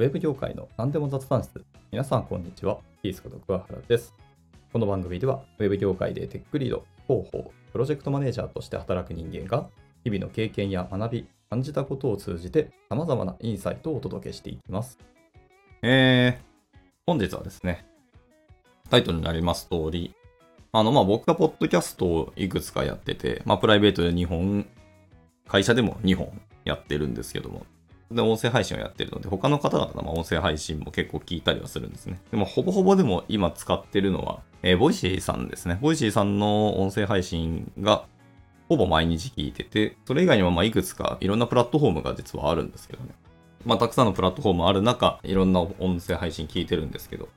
ウェブ業界の何でも雑談室。皆さん、こんにちは。キースこと桑原です。この番組では、ウェブ業界でテックリード、広報、プロジェクトマネージャーとして働く人間が、日々の経験や学び、感じたことを通じて、様々なインサイトをお届けしていきます。えー、本日はですね、タイトルになります通り、あの、まあ、僕がポッドキャストをいくつかやってて、まあ、プライベートで2本、会社でも2本やってるんですけども、で、音声配信をやってるので、他の方々の音声配信も結構聞いたりはするんですね。でも、ほぼほぼでも今使ってるのは、えー、 Voicy さんですね。 Voicy さんの音声配信が、ほぼ毎日聞いてて、それ以外にもまいくつかいろんなプラットフォームが実はあるんですけどね。まあ、たくさんのプラットフォームある中、いろんな音声配信聞いてるんですけど、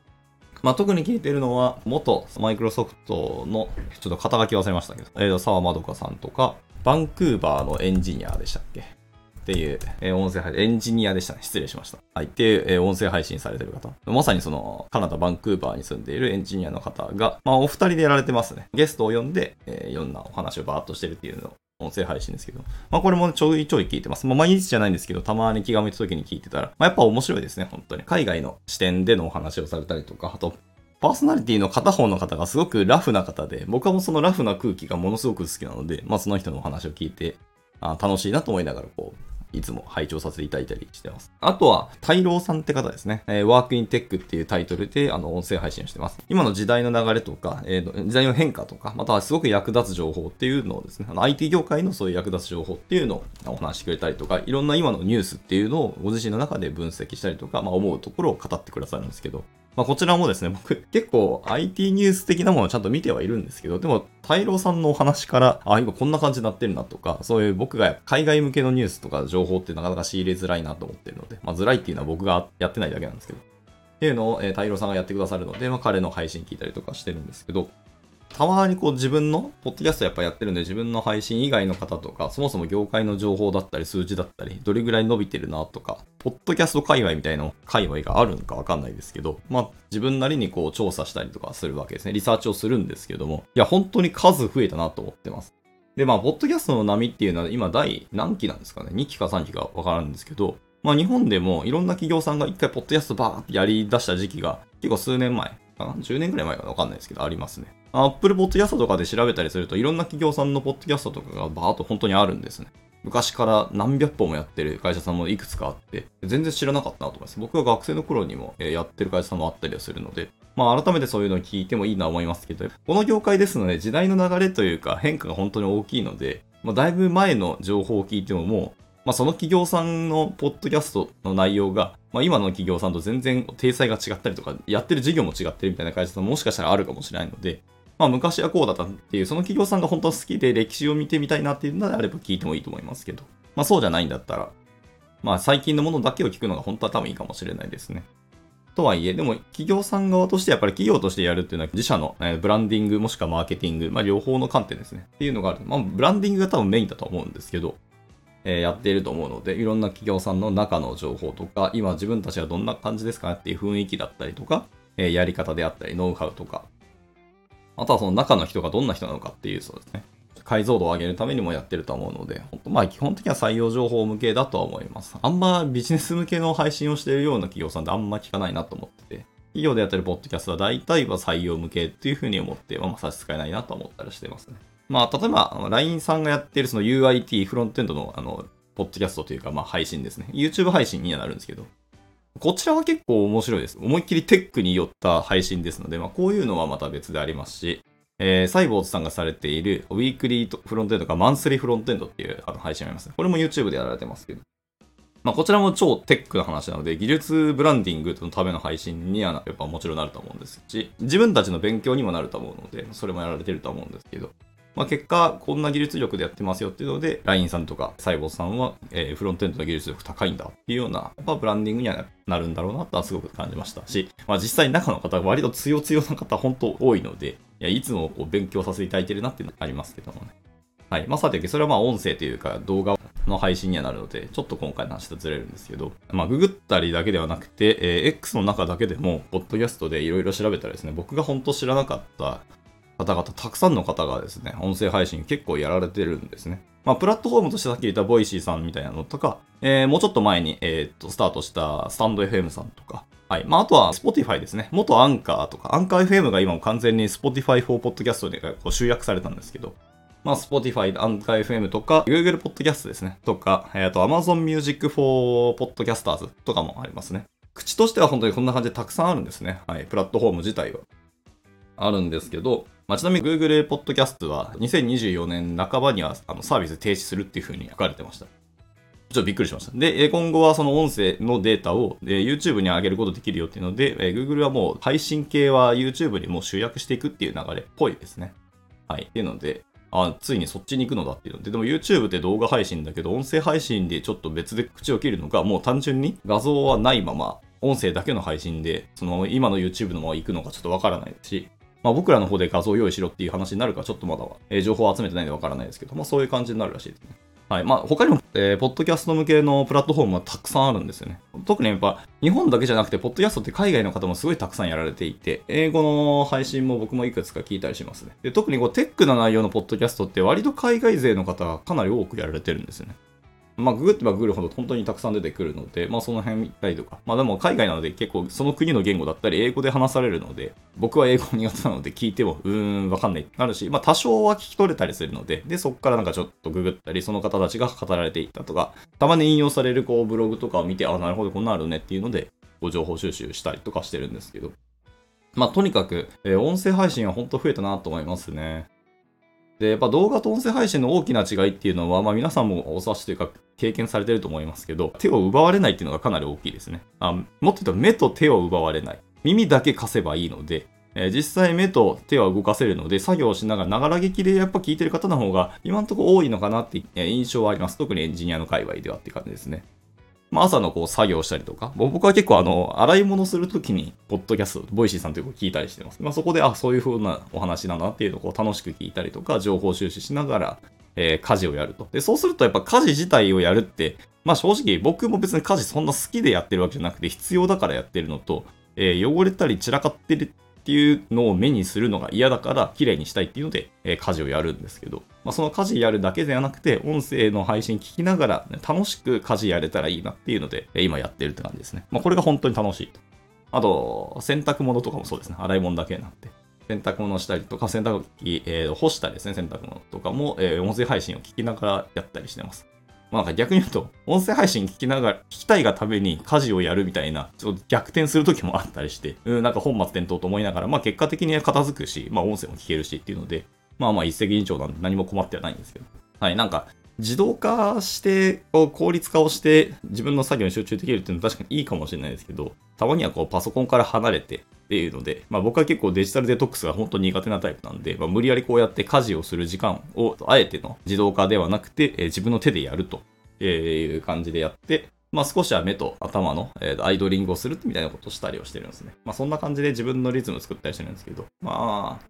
まあ、特に聞いてるのは、元マイクロソフトの、ちょっと肩書き忘れましたけど、えー、沢まどかさんとか、バンクーバーのエンジニアでしたっけ？っていう、えー、音声配信、エンジニアでしたね。失礼しました。はい。っていう、えー、音声配信されてる方。まさにその、カナダ、バンクーバーに住んでいるエンジニアの方が、まあ、お二人でやられてますね。ゲストを呼んで、えー、いろんなお話をバーっとしてるっていうのを音声配信ですけど、まあこれもちょいちょい聞いてます。まあ毎日じゃないんですけど、たまに気が向いた時に聞いてたら、まあやっぱ面白いですね、本当に。海外の視点でのお話をされたりとか、あと、パーソナリティの片方の方がすごくラフな方で、僕はもうそのラフな空気がものすごく好きなので、まあその人のお話を聞いて、あ楽しいなと思いながら、こう、いつも拝聴させていただいたりしてます。あとは、大郎さんって方ですね。えー、ワークインテックっていうタイトルで、あの、音声配信をしてます。今の時代の流れとか、えー、時代の変化とか、またはすごく役立つ情報っていうのをですね、あの、IT 業界のそういう役立つ情報っていうのをお話してくれたりとか、いろんな今のニュースっていうのをご自身の中で分析したりとか、まあ、思うところを語ってくださるんですけど、まあ、こちらもですね、僕結構 IT ニュース的なものをちゃんと見てはいるんですけど、でも、大郎さんのお話から、あ、今こんな感じになってるなとか、そういう僕が海外向けのニュースとか情報ってなかなか仕入れづらいなと思ってるので、まあ、づらいっていうのは僕がやってないだけなんですけど、っていうのを、えー、大郎さんがやってくださるので、まあ、彼の配信聞いたりとかしてるんですけど、たまにこう自分の、ポッドキャストやっぱやってるんで、自分の配信以外の方とか、そもそも業界の情報だったり、数字だったり、どれぐらい伸びてるなとか、ポッドキャスト界隈みたいな界隈があるのかわかんないですけど、まあ自分なりにこう調査したりとかするわけですね。リサーチをするんですけども、いや、本当に数増えたなと思ってます。で、まあ、ポッドキャストの波っていうのは今第何期なんですかね ?2 期か3期かわからんですけど、まあ日本でもいろんな企業さんが一回ポッドキャストバーってやり出した時期が結構数年前かな ?10 年くらい前かわかんないですけど、ありますね。アップルポッドキャストとかで調べたりすると、いろんな企業さんのポッドキャストとかがバーっと本当にあるんですね。昔から何百本もやってる会社さんもいくつかあって、全然知らなかったなと思います。僕が学生の頃にもやってる会社さんもあったりはするので、まあ改めてそういうのを聞いてもいいなと思いますけど、この業界ですので時代の流れというか変化が本当に大きいので、まあだいぶ前の情報を聞いてももう、まあその企業さんのポッドキャストの内容が、まあ今の企業さんと全然体裁が違ったりとか、やってる事業も違ってるみたいな会社さんももしかしたらあるかもしれないので、まあ昔はこうだったっていう、その企業さんが本当好きで歴史を見てみたいなっていうのであれば聞いてもいいと思いますけど、まあそうじゃないんだったら、まあ最近のものだけを聞くのが本当は多分いいかもしれないですね。とはいえ、でも企業さん側としてやっぱり企業としてやるっていうのは自社のブランディングもしくはマーケティング、まあ両方の観点ですね。っていうのがある。まあブランディングが多分メインだと思うんですけど、えー、やっていると思うので、いろんな企業さんの中の情報とか、今自分たちはどんな感じですかっていう雰囲気だったりとか、えー、やり方であったり、ノウハウとか、あとはその中の人がどんな人なのかっていう、そうですね。解像度を上げるためにもやってると思うので、本当まあ基本的には採用情報向けだとは思います。あんまビジネス向けの配信をしているような企業さんってあんま聞かないなと思ってて、企業でやってるポッドキャストは大体は採用向けっていうふうに思って、まあ差し支えないなと思ったりしてますね。まあ例えば、LINE さんがやってるその UIT フロントエンドのあの、ポッドキャストというか、まあ配信ですね。YouTube 配信にはなるんですけど、こちらは結構面白いです。思いっきりテックに寄った配信ですので、まあこういうのはまた別でありますし、えー、サイボーズさんがされているウィークリーフロントエンドかマンスリーフロントエンドっていうあの配信があります。ねこれも YouTube でやられてますけど。まあこちらも超テックな話なので、技術ブランディングのための配信にはやっぱもちろんなると思うんですし、自分たちの勉強にもなると思うので、それもやられてると思うんですけど、まあ、結果、こんな技術力でやってますよっていうので、LINE さんとかサイボーさんは、えー、フロントエンドの技術力高いんだっていうような、やっぱブランディングにはなるんだろうなとはすごく感じましたし、まあ、実際中の方割と強強な方本当多いので、いや、いつもこう勉強させていただいてるなっていうのはありますけどもね。はい。まあ、さて、それはまあ音声というか動画の配信にはなるので、ちょっと今回の話とずれるんですけど、まあ、ググったりだけではなくて、えー X の中だけでも、ポッドキャストでいろいろ調べたらですね、僕が本当知らなかった、方々、たくさんの方がですね、音声配信結構やられてるんですね。まあ、プラットフォームとしてさっき言った Voicy さんみたいなのとか、えー、もうちょっと前に、えー、っと、スタートしたスタンド FM さんとか、はい。まあ、あとは Spotify ですね。元アンカーとか、 Anchor FM が今も完全に Spotify for Podcast でこう集約されたんですけど、まあ、Spotify、アンカー FM とか、Google Podcast ですね。とか、えっ、ー、と、Amazon Music for Podcasters とかもありますね。口としては本当にこんな感じでたくさんあるんですね。はい。プラットフォーム自体は。あるんですけど、まあ、ちなみに Google Podcast は2024年半ばにはあのサービス停止するっていう風に書かれてました。ちょっとびっくりしました。で、今後はその音声のデータを YouTube に上げることできるよっていうので、Google はもう配信系は YouTube にもう集約していくっていう流れっぽいですね。はい。っていうので、あ、ついにそっちに行くのだっていうので、でも YouTube って動画配信だけど、音声配信でちょっと別で口を切るのか、もう単純に画像はないまま、音声だけの配信で、その今の YouTube のまま行くのかちょっとわからないですし、まあ僕らの方で画像用意しろっていう話になるかちょっとまだは、えー、情報を集めてないんでわからないですけど、まあそういう感じになるらしいですね。はい。まあ、他にも、えー、ポッドキャスト向けのプラットフォームはたくさんあるんですよね。特にやっぱ、日本だけじゃなくて、ポッドキャストって海外の方もすごいたくさんやられていて、英語の配信も僕もいくつか聞いたりしますね。で特にこう、テックな内容のポッドキャストって割と海外勢の方がかなり多くやられてるんですよね。まあ、ググってばググるほど本当にたくさん出てくるので、まあ、その辺見たりとか。まあ、でも海外なので結構その国の言語だったり、英語で話されるので、僕は英語苦手なので聞いても、うーん、わかんないなるし、まあ、多少は聞き取れたりするので、で、そこからなんかちょっとググったり、その方たちが語られていったとか、たまに引用されるこうブログとかを見て、ああ、なるほど、こんなあるねっていうので、こう情報収集したりとかしてるんですけど。まあ、とにかく、えー、音声配信は本当増えたなと思いますね。で、やっぱ動画と音声配信の大きな違いっていうのは、まあ皆さんもお察しというか経験されてると思いますけど、手を奪われないっていうのがかなり大きいですね。あもっと言うと目と手を奪われない。耳だけ貸せばいいので、えー、実際目と手は動かせるので、作業をしながら、ながら聴きでやっぱ聞いてる方の方が、今のとこ多いのかなって印象はあります。特にエンジニアの界隈ではって感じですね。まあ、朝のこう作業したりとか、僕は結構あの、洗い物するときに、ポッドキャスト、 Voicy さんというのを聞いたりしてます。まあ、そこで、あ、そういう風なお話なんだなっていうのをこう楽しく聞いたりとか、情報収集しながら、えー、家事をやると。で、そうするとやっぱ家事自体をやるって、まあ正直僕も別に家事そんな好きでやってるわけじゃなくて必要だからやってるのと、えー、汚れたり散らかってるっていうのを目にするのが嫌だから綺麗にしたいっていうので、えー、家事をやるんですけど、まあ、その家事やるだけではなくて、音声の配信聞きながら、ね、楽しく家事やれたらいいなっていうので、えー、今やってるって感じですね。まあ、これが本当に楽しいと。あと、洗濯物とかもそうですね。洗い物だけなって。洗濯物したりとか、洗濯機、えー、干したりですね、洗濯物とかも、えー、音声配信を聞きながらやったりしてます。まあ、なんか逆に言うと、音声配信聞きながら、聞きたいがために家事をやるみたいな、ちょっと逆転する時もあったりして、うん、なんか本末転倒と思いながら、まあ結果的には片付くし、まあ音声も聞けるしっていうので、まあまあ一石二鳥なんで何も困ってはないんですけど。はい、なんか、自動化して、こう効率化をして、自分の作業に集中できるっていうのは確かにいいかもしれないですけど、たまにはこうパソコンから離れてっていうので、まあ僕は結構デジタルデトックスが本当苦手なタイプなんで、まあ、無理やりこうやって家事をする時間を、あえての自動化ではなくて、え、自分の手でやるという感じでやって、まあ少しは目と頭の、えー、アイドリングをするみたいなことをしたりをしてるんですね。まあそんな感じで自分のリズムを作ったりしてるんですけど、まあ、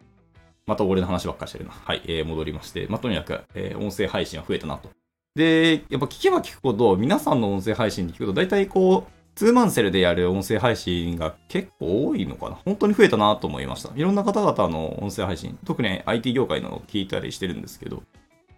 また俺の話ばっかりしてるな。はい、えー、戻りまして、まあとにかく、えー、音声配信は増えたなと。で、やっぱ聞けば聞くほど、皆さんの音声配信で聞くと、大体こう、ツーマンセルでやる音声配信が結構多いのかな？本当に増えたなと思いました。いろんな方々の音声配信、特に IT 業界のを聞いたりしてるんですけど、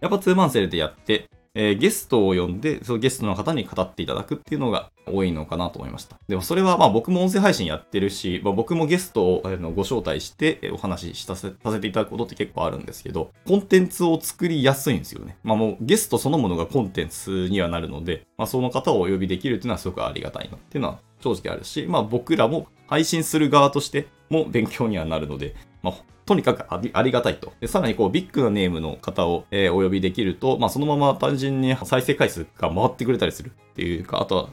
やっぱツーマンセルでやって、えー、ゲストを呼んで、そのゲストの方に語っていただくっていうのが多いのかなと思いました。でもそれはまあ僕も音声配信やってるし、まあ、僕もゲストをご招待してお話しさせさせていただくことって結構あるんですけど、コンテンツを作りやすいんですよね。まあもうゲストそのものがコンテンツにはなるので、まあその方をお呼びできるっていうのはすごくありがたいなっていうのは正直あるし、まあ僕らも配信する側としても勉強にはなるので、まあとにかくありがたいと。でさらにこうビッグなネームの方を、えー、お呼びできると、まあそのまま単純に再生回数が回ってくれたりするっていうか、あとは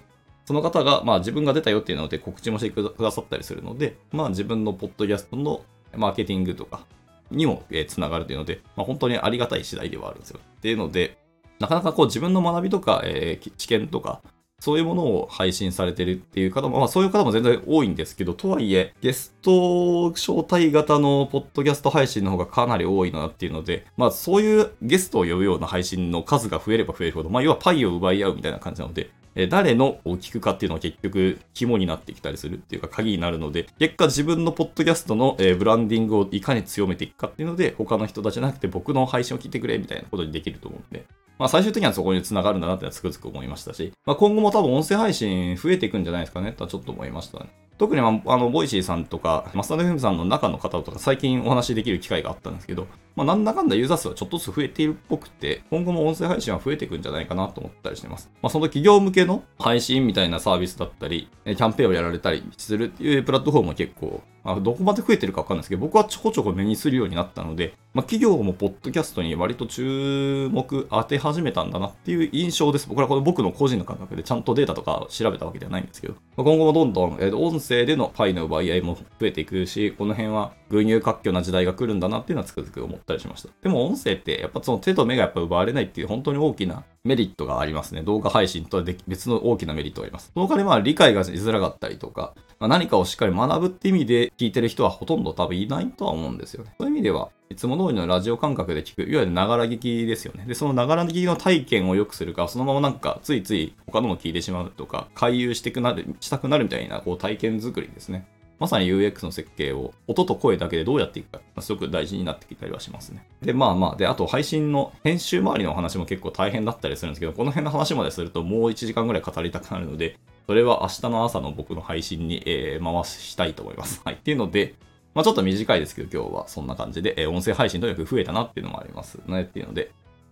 その方が、まあ自分が出たよっていうので告知もしてくださったりするので、まあ自分のポッドキャストのマーケティングとかにも、えー、つながるというので、まあ本当にありがたい次第ではあるんですよ。っていうので、なかなかこう自分の学びとか、えー、知見とか、そういうものを配信されてるっていう方も、まあそういう方も全然多いんですけど、とはいえ、ゲスト招待型のポッドキャスト配信の方がかなり多いなっていうので、まあそういうゲストを呼ぶような配信の数が増えれば増えるほど、まあ要はパイを奪い合うみたいな感じなので、え誰のを聞くかっていうのは結局肝になってきたりするっていうか鍵になるので、結果自分のポッドキャストの、えブランディングをいかに強めていくかっていうので、他の人たちじゃなくて僕の配信を聞いてくれみたいなことにできると思うんで、まあ最終的にはそこに繋がるんだなってつくづく思いましたし、まあ今後も多分音声配信増えていくんじゃないですかね。とはちょっと思いましたね。特に、まあ、あの、 Voicy さんとか、まあ stand.fm さんの中の方とか、最近お話しできる機会があったんですけど、まあ、なんだかんだユーザー数はちょっとずつ増えているっぽくて、今後も音声配信は増えていくんじゃないかなと思ったりしてます。まあ、その企業向けの配信みたいなサービスだったり、キャンペーンをやられたりするっていうプラットフォームも結構まあ、どこまで増えてるかわかんないですけど、僕はちょこちょこ目にするようになったので、まあ、企業もポッドキャストに割と注目当て始めたんだなっていう印象です。僕はこれ僕の個人の感覚でちゃんとデータとか調べたわけではないんですけど、まあ、今後もどんどん、えー、音声でのパイの奪い合いも増えていくし、この辺は群雄割拠な時代が来るんだなっていうのはつくづく思ってったりしました。でも音声ってやっぱその手と目がやっぱ奪われないっていう本当に大きなメリットがありますね。動画配信とは別の大きなメリットがあります。その代わりまあ理解がしづらかったりとか、まあ、何かをしっかり学ぶって意味で聞いてる人はほとんど多分いないとは思うんですよね。そういう意味では、いつも通りのラジオ感覚で聞く、いわゆるながら聞きですよね。で、そのながら聞きの体験を良くするか、そのままなんかついつい他のも聞いてしまうとか、回遊してくなる、したくなるみたいなこう体験作りですね。まさに UX の設計を音と声だけでどうやっていくか、すごく大事になってきたりはしますね。で、まあまあ、で、あと配信の編集周りの話も結構大変だったりするんですけど、この辺の話までするともう1時間ぐらい語りたくなるので、それは明日の朝の僕の配信に、えー、回したいと思います。はい。っていうので、まあちょっと短いですけど、今日はそんな感じで、えー、音声配信とにかく増えたなっていうのもありますね。っていうので、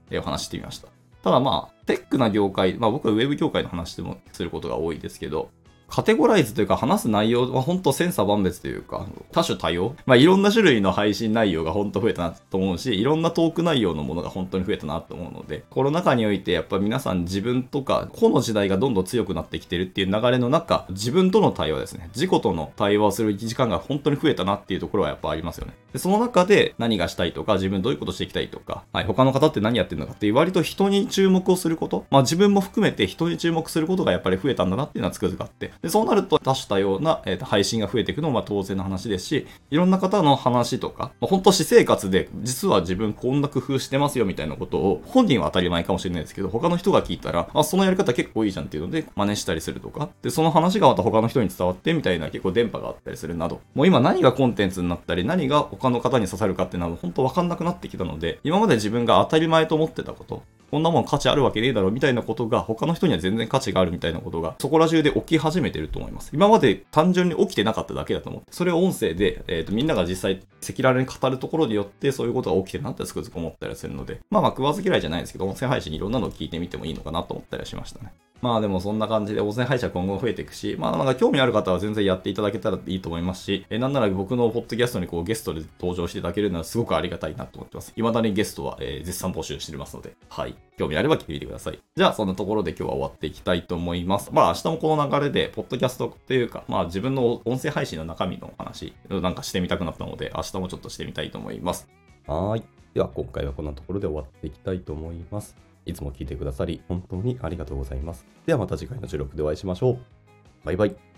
えー、お話してみました。ただまあ、テックな業界、まあ僕はウェブ業界の話でもすることが多いですけど、カテゴライズというか話す内容は本当千差万別というか、多種多様。まあいろんな種類の配信内容が本当増えたなと思うし、いろんなトーク内容のものが本当に増えたなと思うので、コロナ禍においてやっぱ皆さん自分とか、個の時代がどんどん強くなってきてるっていう流れの中、自分との対話ですね。自己との対話をする時間が本当に増えたなっていうところはやっぱありますよね。でその中で何がしたいとか、自分どういうことしていきたいとか、はい、他の方って何やってるのかっていう割と人に注目をすること、まあ自分も含めて人に注目することがやっぱり増えたんだなっていうのはつくづくあって、でそうなるとしたような、えー、と配信が増えていくのも当然の話ですし、いろんな方の話とか、まあ、本当私生活で実は自分こんな工夫してますよみたいなことを本人は当たり前かもしれないですけど、他の人が聞いたら、あ、そのやり方結構いいじゃんっていうので真似したりするとか、で、その話がまた他の人に伝わってみたいな結構電波があったりするなど、もう今何がコンテンツになったり、何が他の方に刺さるかっていうのは本当わかんなくなってきたので、今まで自分が当たり前と思ってたこと、こんなもん価値あるわけねえだろみたいなことが他の人には全然価値があるみたいなことがそこら中で起き始めてると思います。今まで単純に起きてなかっただけだと思って、それを音声で、えーと、みんなが実際赤裸々に語るところによってそういうことが起きてるなってつくづく思ったりするので、まあまあ食わず嫌いじゃないですけど、音声配信いろんなのを聞いてみてもいいのかなと思ったりはしましたね。まあでもそんな感じで、温泉配信は今後増えていくし、まあなんか興味ある方は全然やっていただけたらいいと思いますし、えなんなら僕のポッドキャストにこうゲストで登場していただけるのはすごくありがたいなと思ってます。未だにゲストは、えー、絶賛募集してますので、はい。興味あれば聞いてみてください。じゃあそんなところで今日は終わっていきたいと思います。まあ明日もこの流れで、ポッドキャストっていうか、まあ自分の音声配信の中身の話、なんかしてみたくなったので、明日もちょっとしてみたいと思います。はい。では今回はこんなところで終わっていきたいと思います。いつも聞いてくださり、本当にありがとうございます。ではまた次回の収録でお会いしましょう。バイバイ。